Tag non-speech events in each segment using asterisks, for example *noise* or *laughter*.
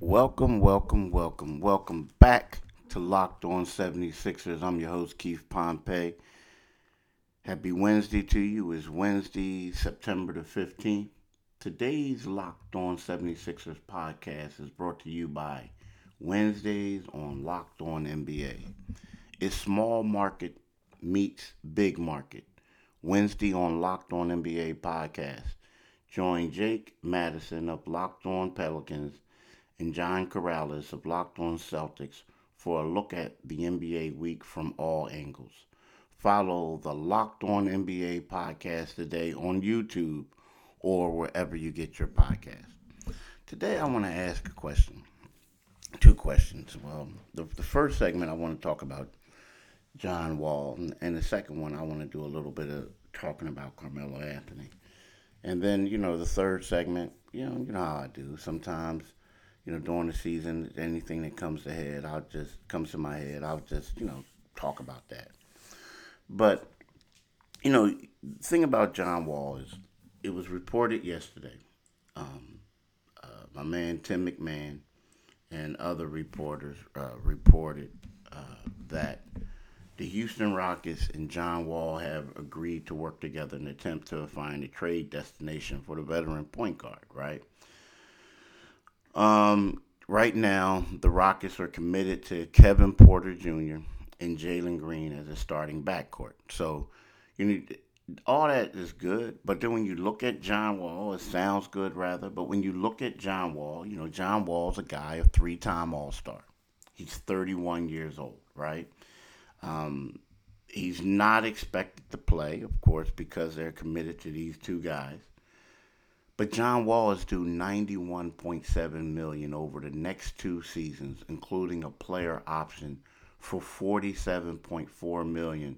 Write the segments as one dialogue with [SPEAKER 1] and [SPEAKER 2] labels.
[SPEAKER 1] Welcome, welcome, welcome, welcome back to Locked On 76ers. I'm your host, Keith Pompey. Happy Wednesday to you. It's Wednesday, September the 15th. Today's Locked On 76ers podcast is brought to you by Wednesdays on Locked On NBA. It's small market meets big market. Wednesday on Locked On NBA podcast. Join Jake Madison of Locked On Pelicans and John Karalis of Locked On Celtics for a look at the NBA week from all angles. Follow the Locked On NBA podcast today on YouTube or wherever you get your podcast. Today, I want to ask a question. Two questions. Well, the, the first segment, I want to talk about John Wall, and, and the second one, I want to do a little bit of talking about Carmelo Anthony. And then, you know, the third segment, you know, you know how I do. Sometimes you know, during the season, anything that comes to head, I'll just comes to my head. I'll just, you know, talk about that. But, you know, thing about John Wall is, it was reported yesterday. Um, uh, my man Tim McMahon and other reporters uh, reported uh, that the Houston Rockets and John Wall have agreed to work together in an attempt to find a trade destination for the veteran point guard, right? Um, right now, the Rockets are committed to Kevin Porter Jr. and Jalen Green as a starting backcourt. So, you need all that is good, but then when you look at John Wall, it sounds good rather. But when you look at John Wall, you know John Wall's a guy, a three-time All-Star. He's 31 years old, right? Um, he's not expected to play, of course, because they're committed to these two guys. But John Wall is due 91.7 million over the next two seasons, including a player option for 47.4 million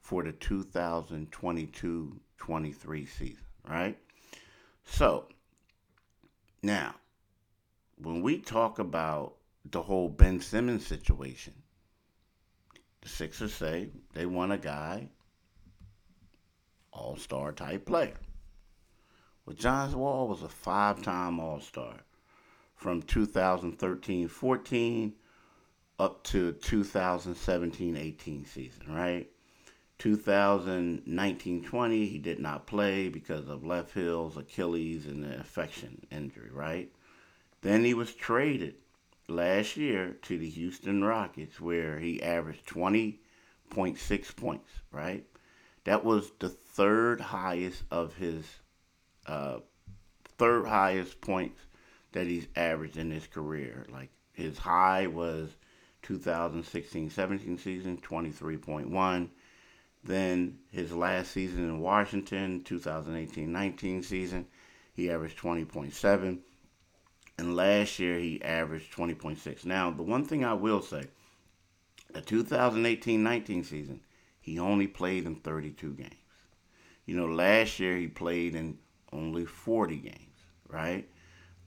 [SPEAKER 1] for the 2022-23 season, right? So, now, when we talk about the whole Ben Simmons situation, the Sixers say they want a guy, all-star type player. Well, John Wall was a five time All Star from 2013 14 up to 2017 18 season, right? 2019 20, he did not play because of left heels, Achilles, and the infection injury, right? Then he was traded last year to the Houston Rockets, where he averaged 20.6 points, right? That was the third highest of his uh, third highest points that he's averaged in his career. Like his high was 2016-17 season, 23.1. Then his last season in Washington, 2018-19 season, he averaged 20.7. And last year he averaged 20.6. Now, the one thing I will say, the 2018-19 season, he only played in 32 games. You know, last year he played in only 40 games, right?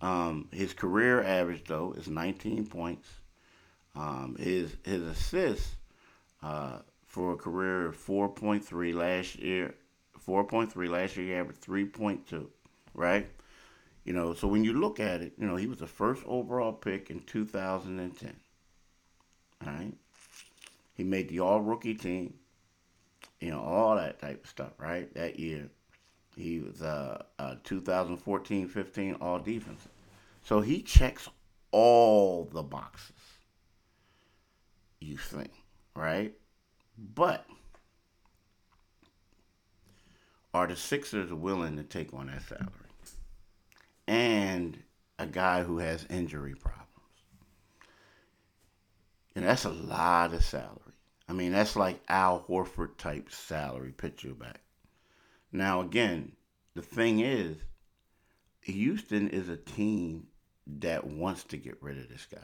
[SPEAKER 1] Um, his career average though is 19 points. Um, his his assists uh, for a career of 4.3 last year, 4.3 last year he averaged 3.2, right? You know, so when you look at it, you know he was the first overall pick in 2010. Right? He made the All Rookie team. You know all that type of stuff, right? That year. He was uh, uh 2014-15 All Defense. So he checks all the boxes. You think, right? But are the Sixers willing to take on that salary? And a guy who has injury problems. And that's a lot of salary. I mean, that's like Al Horford type salary, picture back. Now, again, the thing is, Houston is a team that wants to get rid of this guy.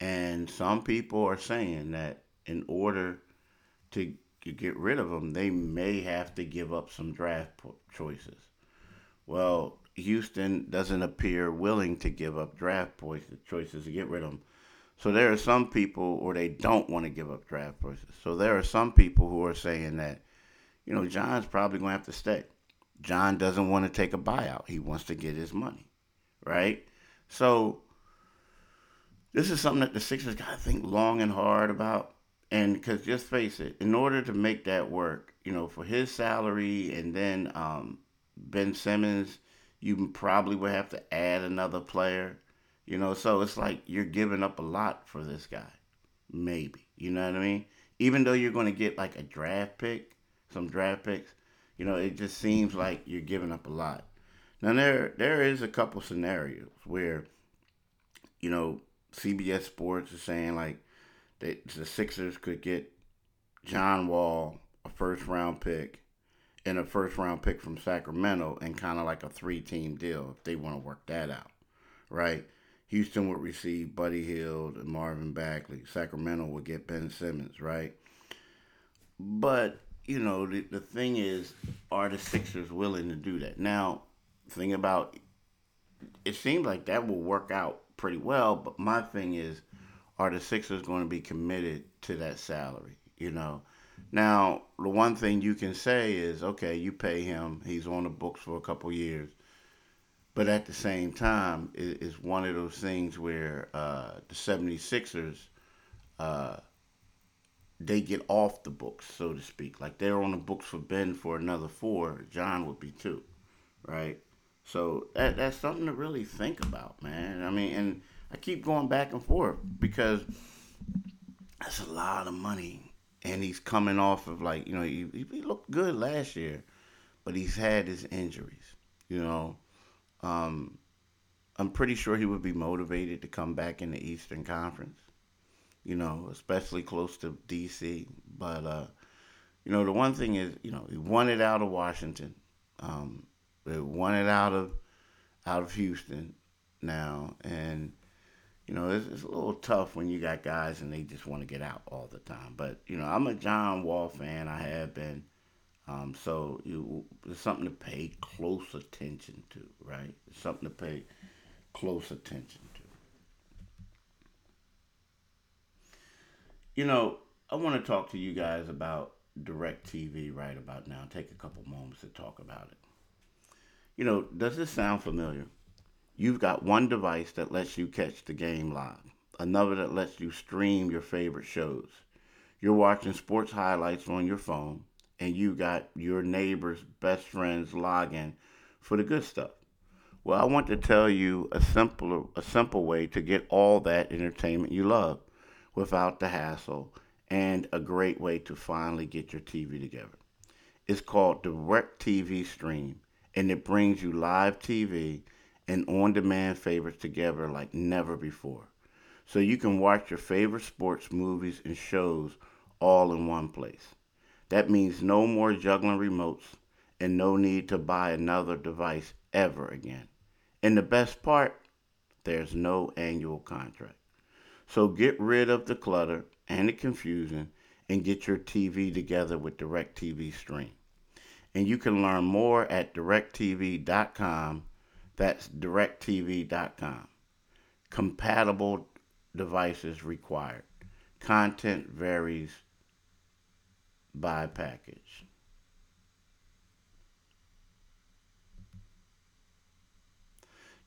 [SPEAKER 1] And some people are saying that in order to get rid of him, they may have to give up some draft choices. Well, Houston doesn't appear willing to give up draft choices to get rid of him. So there are some people, or they don't want to give up draft choices. So there are some people who are saying that you know, John's probably going to have to stay. John doesn't want to take a buyout. He wants to get his money, right? So this is something that the Sixers got to think long and hard about. And because just face it, in order to make that work, you know, for his salary and then um, Ben Simmons, you probably would have to add another player. You know, so it's like you're giving up a lot for this guy. Maybe. You know what I mean? Even though you're going to get like a draft pick, some draft picks, you know, it just seems like you're giving up a lot. Now there there is a couple scenarios where, you know, CBS Sports is saying like that the Sixers could get John Wall, a first round pick, and a first round pick from Sacramento, and kind of like a three team deal if they want to work that out, right? Houston would receive Buddy Hield and Marvin Bagley. Sacramento would get Ben Simmons, right? But you know the the thing is, are the Sixers willing to do that? Now, thing about it seems like that will work out pretty well. But my thing is, are the Sixers going to be committed to that salary? You know, now the one thing you can say is, okay, you pay him; he's on the books for a couple years. But at the same time, it is one of those things where uh, the 76ers, uh, they get off the books, so to speak. Like they're on the books for Ben for another four. John would be two, right? So that that's something to really think about, man. I mean, and I keep going back and forth because that's a lot of money, and he's coming off of like you know he, he looked good last year, but he's had his injuries. You know, um, I'm pretty sure he would be motivated to come back in the Eastern Conference. You know, especially close to DC. But uh, you know, the one thing is, you know, he won it out of Washington. Um, they won it out of out of Houston now, and you know it's, it's, a little tough when you got guys and they just want to get out all the time. But you know I'm a John Wall fan. I have been. Um, so you, it's something to pay close attention to, right? It's something to pay close attention to. You know, I want to talk to you guys about DirecTV right about now. Take a couple moments to talk about it. You know, does this sound familiar? You've got one device that lets you catch the game live, another that lets you stream your favorite shows. You're watching sports highlights on your phone, and you got your neighbor's best friend's login for the good stuff. Well, I want to tell you a simple a simple way to get all that entertainment you love without the hassle and a great way to finally get your TV together. It's called DirecTV Stream and it brings you live TV and on demand favorites together like never before. So you can watch your favorite sports, movies, and shows all in one place. That means no more juggling remotes and no need to buy another device ever again. And the best part, there's no annual contract. So get rid of the clutter and the confusion and get your TV together with DirecTV Stream and you can learn more at directv.com. That's directv.com. Compatible devices required. Content varies by package.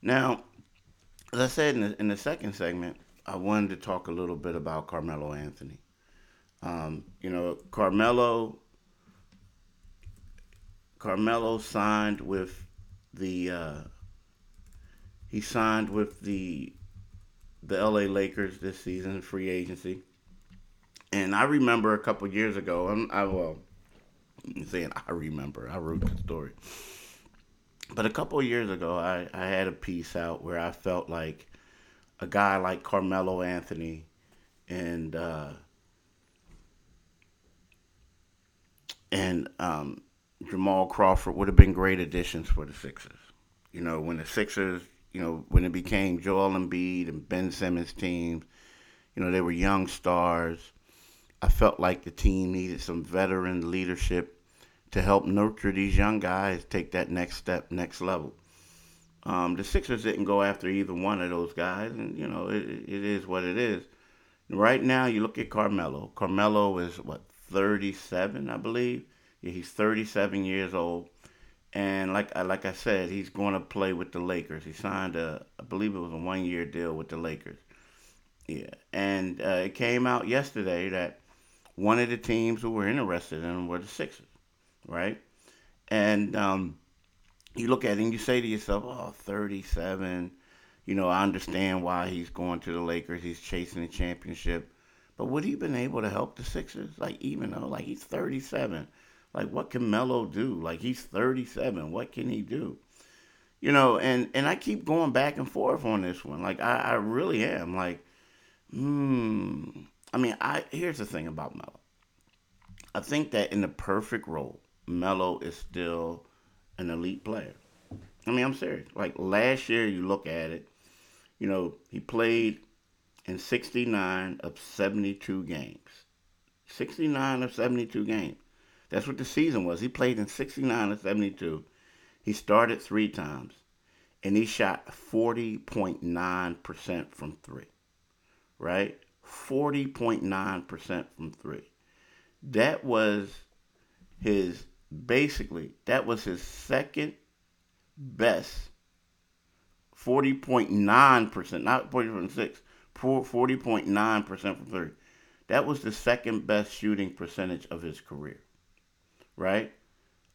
[SPEAKER 1] Now, as I said in the, in the second segment, I wanted to talk a little bit about Carmelo Anthony. Um, you know, Carmelo Carmelo signed with the uh, he signed with the the LA Lakers this season, free agency. And I remember a couple years ago, I'm, I well, I'm saying I remember, I wrote the story. But a couple years ago, I, I had a piece out where I felt like a guy like Carmelo Anthony and uh, and um, Jamal Crawford would have been great additions for the Sixers. You know, when the Sixers, you know, when it became Joel Embiid and Ben Simmons teams, you know, they were young stars. I felt like the team needed some veteran leadership to help nurture these young guys take that next step, next level. Um, the Sixers didn't go after either one of those guys, and you know it, it is what it is. Right now, you look at Carmelo. Carmelo is what 37, I believe. He's 37 years old, and like like I said, he's going to play with the Lakers. He signed a, I believe it was a one-year deal with the Lakers, Yeah, and uh, it came out yesterday that one of the teams who were interested in him were the Sixers, right? And um, you look at it and you say to yourself, oh, 37. You know, I understand why he's going to the Lakers. He's chasing the championship. But would he been able to help the Sixers? Like, even though, like, he's 37. Like, what can Melo do? Like, he's 37. What can he do? You know, and, and I keep going back and forth on this one. Like, I, I really am. Like, hmm. I mean, I here's the thing about Melo. I think that in the perfect role, Melo is still an elite player. I mean, I'm serious. Like last year, you look at it, you know, he played in 69 of 72 games. 69 of 72 games. That's what the season was. He played in 69 of 72. He started three times, and he shot 40.9% from three, right? 40.9% from three. That was his basically, that was his second best 40.9%, not 40.6, 40.9% from three. That was the second best shooting percentage of his career, right?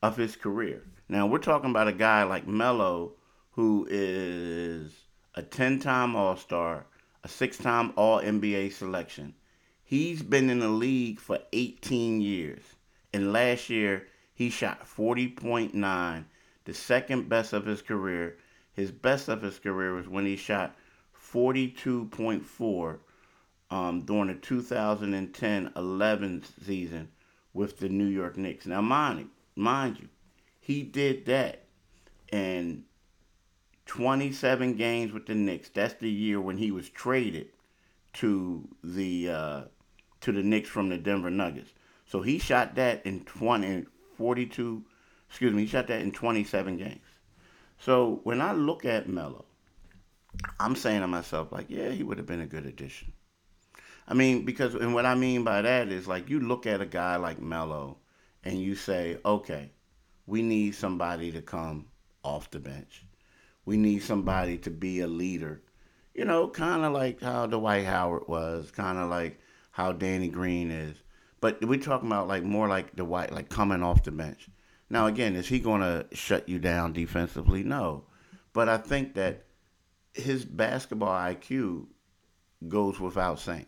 [SPEAKER 1] Of his career. Now, we're talking about a guy like Melo, who is a 10 time All Star, a six time All NBA selection. He's been in the league for 18 years. And last year, he shot 40.9, the second best of his career. His best of his career was when he shot 42.4 um, during the 2010-11 season with the New York Knicks. Now, mind, mind you, he did that in 27 games with the Knicks. That's the year when he was traded to the uh, to the Knicks from the Denver Nuggets. So he shot that in 20 42, excuse me, he shot that in 27 games. So when I look at Melo, I'm saying to myself, like, yeah, he would have been a good addition. I mean, because, and what I mean by that is like, you look at a guy like Melo and you say, okay, we need somebody to come off the bench. We need somebody to be a leader. You know, kind of like how Dwight Howard was, kind of like how Danny Green is. But we're talking about like more like the white, like coming off the bench. Now, again, is he going to shut you down defensively? No. But I think that his basketball IQ goes without saying.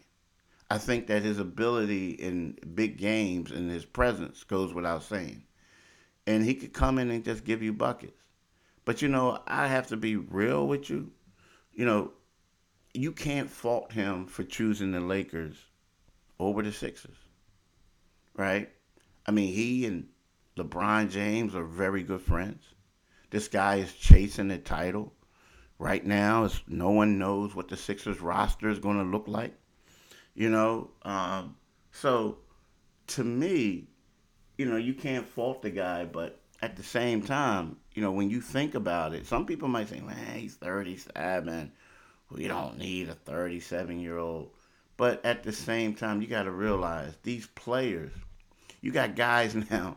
[SPEAKER 1] I think that his ability in big games and his presence goes without saying. And he could come in and just give you buckets. But you know, I have to be real with you. You know, you can't fault him for choosing the Lakers over the Sixers right? I mean, he and LeBron James are very good friends. This guy is chasing the title. Right now, no one knows what the Sixers roster is going to look like. You know, um, so to me, you know, you can't fault the guy, but at the same time, you know, when you think about it, some people might say, man, he's 37. We don't need a 37 year old. But at the same time, you got to realize these players you got guys *laughs* now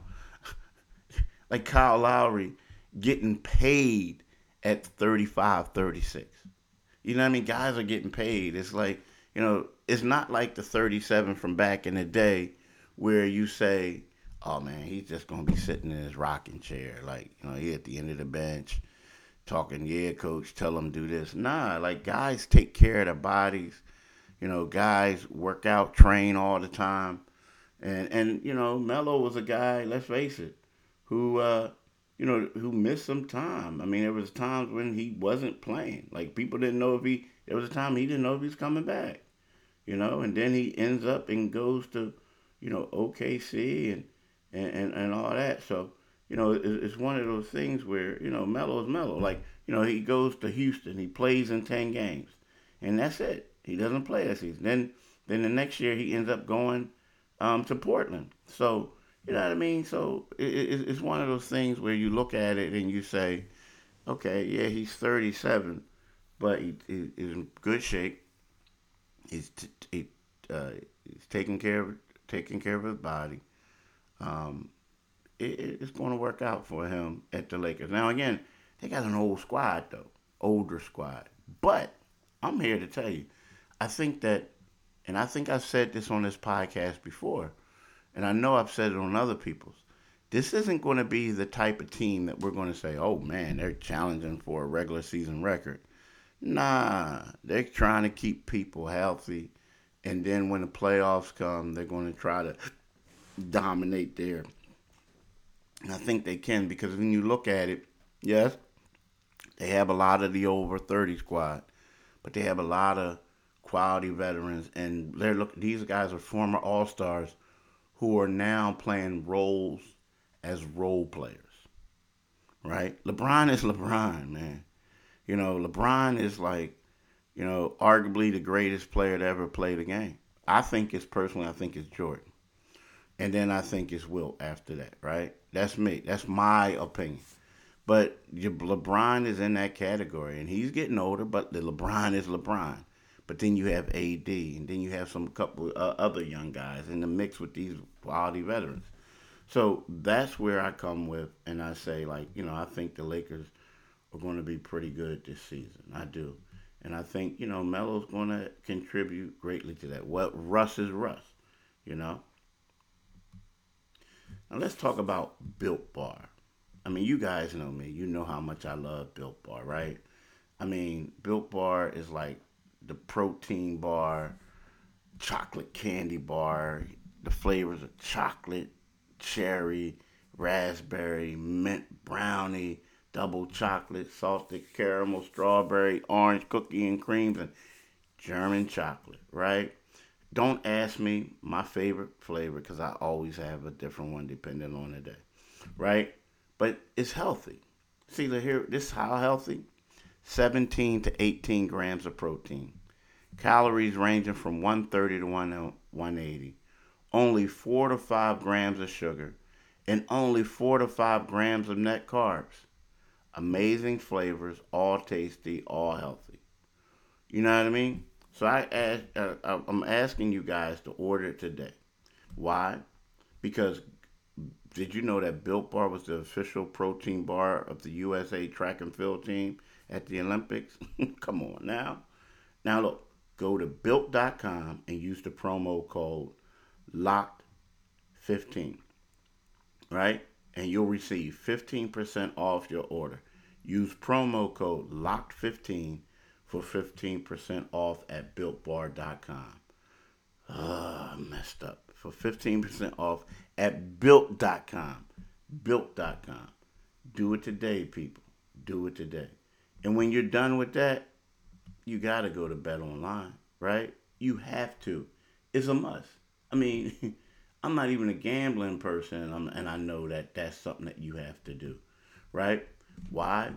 [SPEAKER 1] like Kyle Lowry getting paid at 35, 36. You know what I mean? Guys are getting paid. It's like, you know, it's not like the 37 from back in the day where you say, oh man, he's just going to be sitting in his rocking chair. Like, you know, he at the end of the bench talking, yeah, coach, tell him do this. Nah, like guys take care of their bodies. You know, guys work out, train all the time. And and you know, Melo was a guy, let's face it, who uh, you know, who missed some time. I mean, there was times when he wasn't playing. Like people didn't know if he there was a time he didn't know if he's coming back. You know, and then he ends up and goes to, you know, OKC and and, and, and all that. So, you know, it's, one of those things where, you know, Melo is Melo. Like, you know, he goes to Houston, he plays in 10 games, and that's it. He doesn't play that season. Then, then the next year he ends up going um, to Portland. So you know what I mean. So it, it, it's one of those things where you look at it and you say, okay, yeah, he's 37, but he, he, he's in good shape. He's t- he, uh, he's taking care of taking care of his body. Um, it, it's going to work out for him at the Lakers. Now again, they got an old squad though, older squad. But I'm here to tell you, I think that, and I think I've said this on this podcast before, and I know I've said it on other people's. This isn't going to be the type of team that we're going to say, oh man, they're challenging for a regular season record. Nah, they're trying to keep people healthy. And then when the playoffs come, they're going to try to dominate there. And I think they can because when you look at it, yes, they have a lot of the over 30 squad, but they have a lot of quality veterans. And they're look, these guys are former All Stars who are now playing roles as role players. Right? LeBron is LeBron, man. You know, LeBron is like, you know, arguably the greatest player to ever play the game. I think it's personally, I think it's Jordan. And then I think it's Wilt after that, right? That's me. That's my opinion. But LeBron is in that category, and he's getting older. But the LeBron is LeBron. But then you have AD, and then you have some couple uh, other young guys in the mix with these quality veterans. So that's where I come with, and I say like, you know, I think the Lakers are going to be pretty good this season. I do, and I think you know Melo's going to contribute greatly to that. What Russ is Russ, you know. Now let's talk about Built Bar. I mean, you guys know me. You know how much I love Built Bar, right? I mean, Built Bar is like the protein bar, chocolate candy bar. The flavors of chocolate, cherry, raspberry, mint brownie, double chocolate, salted caramel, strawberry, orange cookie and creams, and German chocolate, right? Don't ask me my favorite flavor because I always have a different one depending on the day, right? but it's healthy. See, the here, this is how healthy 17 to 18 grams of protein, calories ranging from 130 to 180, only 4 to 5 grams of sugar, and only 4 to 5 grams of net carbs. Amazing flavors, all tasty, all healthy. You know what I mean? So I ask, uh, I'm asking you guys to order it today. Why? Because did you know that Built Bar was the official protein bar of the USA track and field team at the Olympics? *laughs* Come on now. Now look, go to built.com and use the promo code LOCKED15. Right? And you'll receive 15% off your order. Use promo code LOCKED15 for 15% off at builtbar.com. Ah, messed up. For 15% off at built.com. Built.com. Do it today, people. Do it today. And when you're done with that, you got to go to Bet Online, right? You have to. It's a must. I mean, *laughs* I'm not even a gambling person, and I know that that's something that you have to do, right? Why?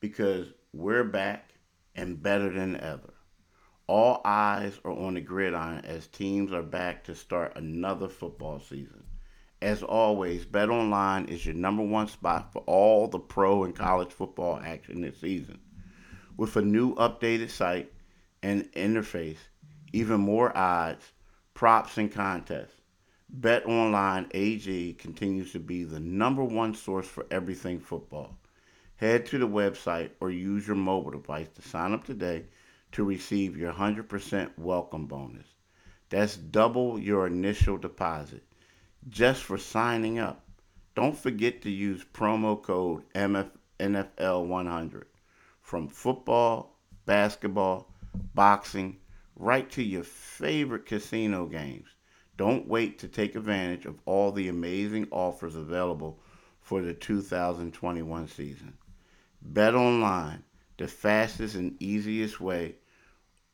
[SPEAKER 1] Because we're back and better than ever. All eyes are on the gridiron as teams are back to start another football season. As always, BetOnline is your number one spot for all the pro and college football action this season. With a new updated site and interface, even more odds, props, and contests, BetOnline AG continues to be the number one source for everything football. Head to the website or use your mobile device to sign up today to receive your 100% welcome bonus. That's double your initial deposit just for signing up. Don't forget to use promo code MF, NFL100 from football, basketball, boxing, right to your favorite casino games. Don't wait to take advantage of all the amazing offers available for the 2021 season. Bet online, the fastest and easiest way,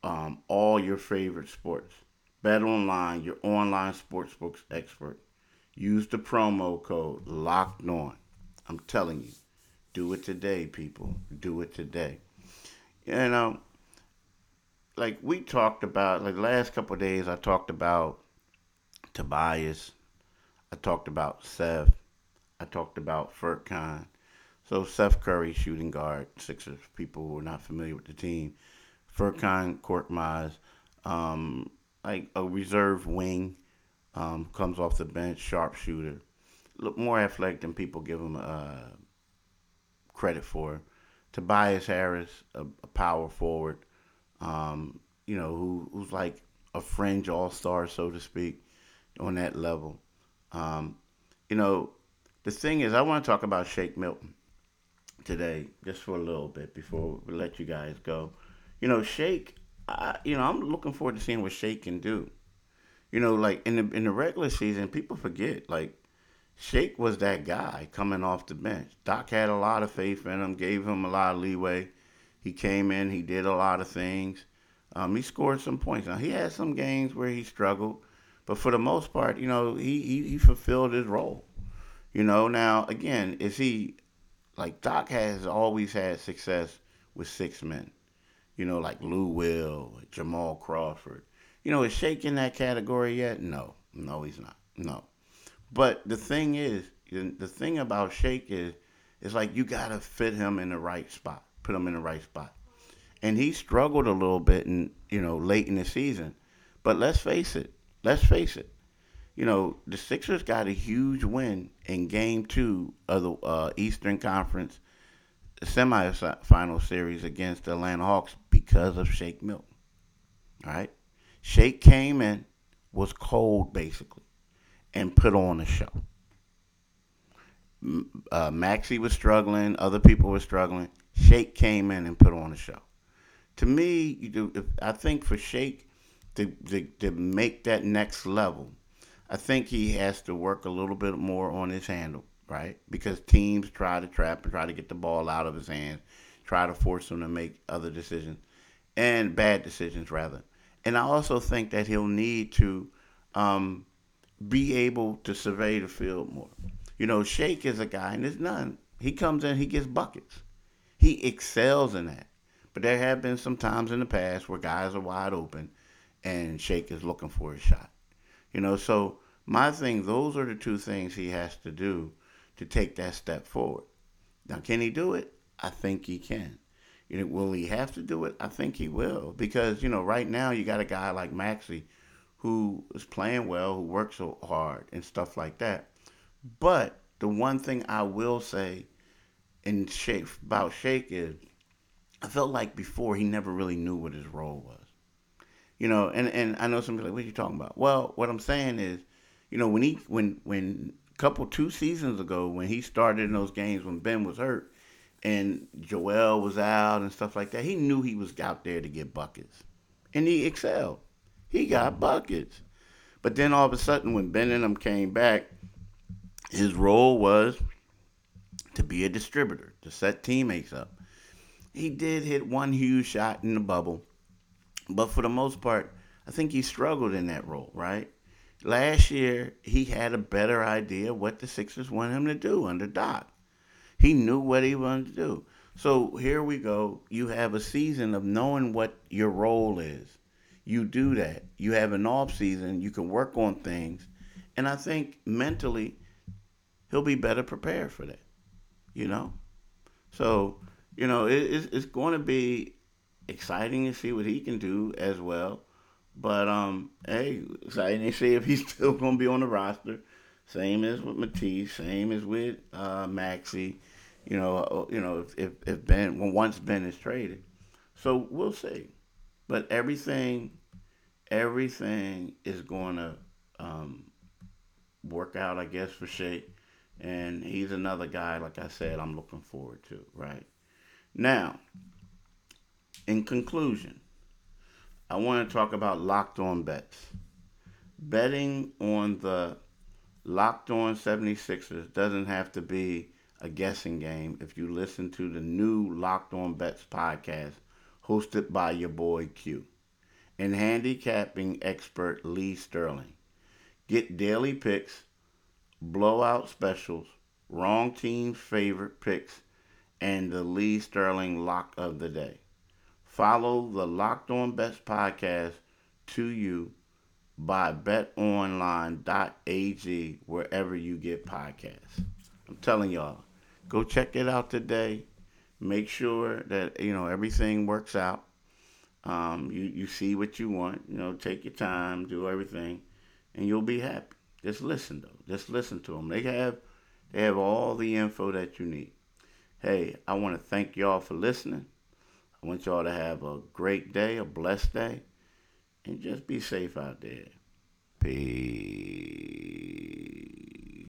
[SPEAKER 1] um, all your favorite sports. Bet online, your online sportsbooks expert. Use the promo code locked on. I'm telling you, do it today, people. Do it today. You know, like we talked about, like last couple days, I talked about Tobias. I talked about Seth. I talked about Furkan. So Seth Curry, shooting guard, Sixers. People who are not familiar with the team. Furkan Korkmaz, um, like a reserve wing um, comes off the bench, sharpshooter. Look more athletic than people give him uh, credit for. Tobias Harris, a, a power forward. Um, you know, who who's like a fringe all star, so to speak, on that level. Um, you know, the thing is, I want to talk about Shake Milton today, just for a little bit before we let you guys go. You know, Shake, I, you know, I'm looking forward to seeing what Shake can do. You know, like in the in the regular season, people forget like Shake was that guy coming off the bench. Doc had a lot of faith in him, gave him a lot of leeway. He came in, he did a lot of things. Um, he scored some points. Now he had some games where he struggled, but for the most part, you know, he, he, he fulfilled his role. You know, now again, is he like Doc has always had success with six men. You know, like Lou Will, Jamal Crawford. You know, is Shake in that category yet? No, no, he's not. No, but the thing is, the thing about Shake is, it's like you gotta fit him in the right spot, put him in the right spot, and he struggled a little bit in you know late in the season. But let's face it, let's face it, you know the Sixers got a huge win in Game Two of the uh, Eastern Conference semifinal series against the Atlanta Hawks because of Shake Milton. All right, Shake came in, was cold basically, and put on a show. Uh, Maxey was struggling, other people were struggling. Shake came in and put on a show. To me, you do, I think for Shake to, to, to make that next level, I think he has to work a little bit more on his handle, right? Because teams try to trap and try to get the ball out of his hands, try to force him to make other decisions and bad decisions rather. And I also think that he'll need to um, be able to survey the field more. You know, Shake is a guy, and there's none. He comes in, he gets buckets. He excels in that. But there have been some times in the past where guys are wide open and Shake is looking for a shot. You know, so my thing, those are the two things he has to do to take that step forward. Now, can he do it? I think he can. Will he have to do it? I think he will because you know right now you got a guy like Maxey who is playing well, who works so hard and stuff like that. But the one thing I will say in Shake about Shake is I felt like before he never really knew what his role was. You know, and, and I know some people like, what are you talking about? Well, what I'm saying is, you know, when he when when a couple two seasons ago when he started in those games when Ben was hurt, and Joel was out and stuff like that. He knew he was out there to get buckets, and he excelled. He got buckets. But then all of a sudden, when Ben and them came back, his role was to be a distributor, to set teammates up. He did hit one huge shot in the bubble, but for the most part, I think he struggled in that role, right? Last year, he had a better idea what the Sixers wanted him to do under Doc. He knew what he wanted to do. So here we go. You have a season of knowing what your role is. You do that. You have an off season. You can work on things, and I think mentally, he'll be better prepared for that. You know, so you know it, it's, it's going to be exciting to see what he can do as well. But um, hey, exciting to see if he's *laughs* still going to be on the roster. Same as with Matisse. Same as with uh, Maxey you know, uh, you know, if, if Ben, when once Ben is traded. So we'll see. But everything, everything is going to um, work out, I guess, for Shea. And he's another guy, like I said, I'm looking forward to, right? Now, in conclusion, I want to talk about locked on bets. Betting on the locked on 76ers doesn't have to be a guessing game if you listen to the new Locked On Bets podcast hosted by your boy Q and handicapping expert Lee Sterling. Get daily picks, blowout specials, wrong team's favorite picks, and the Lee Sterling lock of the day. Follow the Locked On Bets podcast to you by betonline.ag wherever you get podcasts. I'm telling y'all, Go check it out today. Make sure that you know everything works out. Um, you you see what you want. You know, take your time, do everything, and you'll be happy. Just listen though. Just listen to them. They have they have all the info that you need. Hey, I want to thank y'all for listening. I want y'all to have a great day, a blessed day, and just be safe out there. Peace.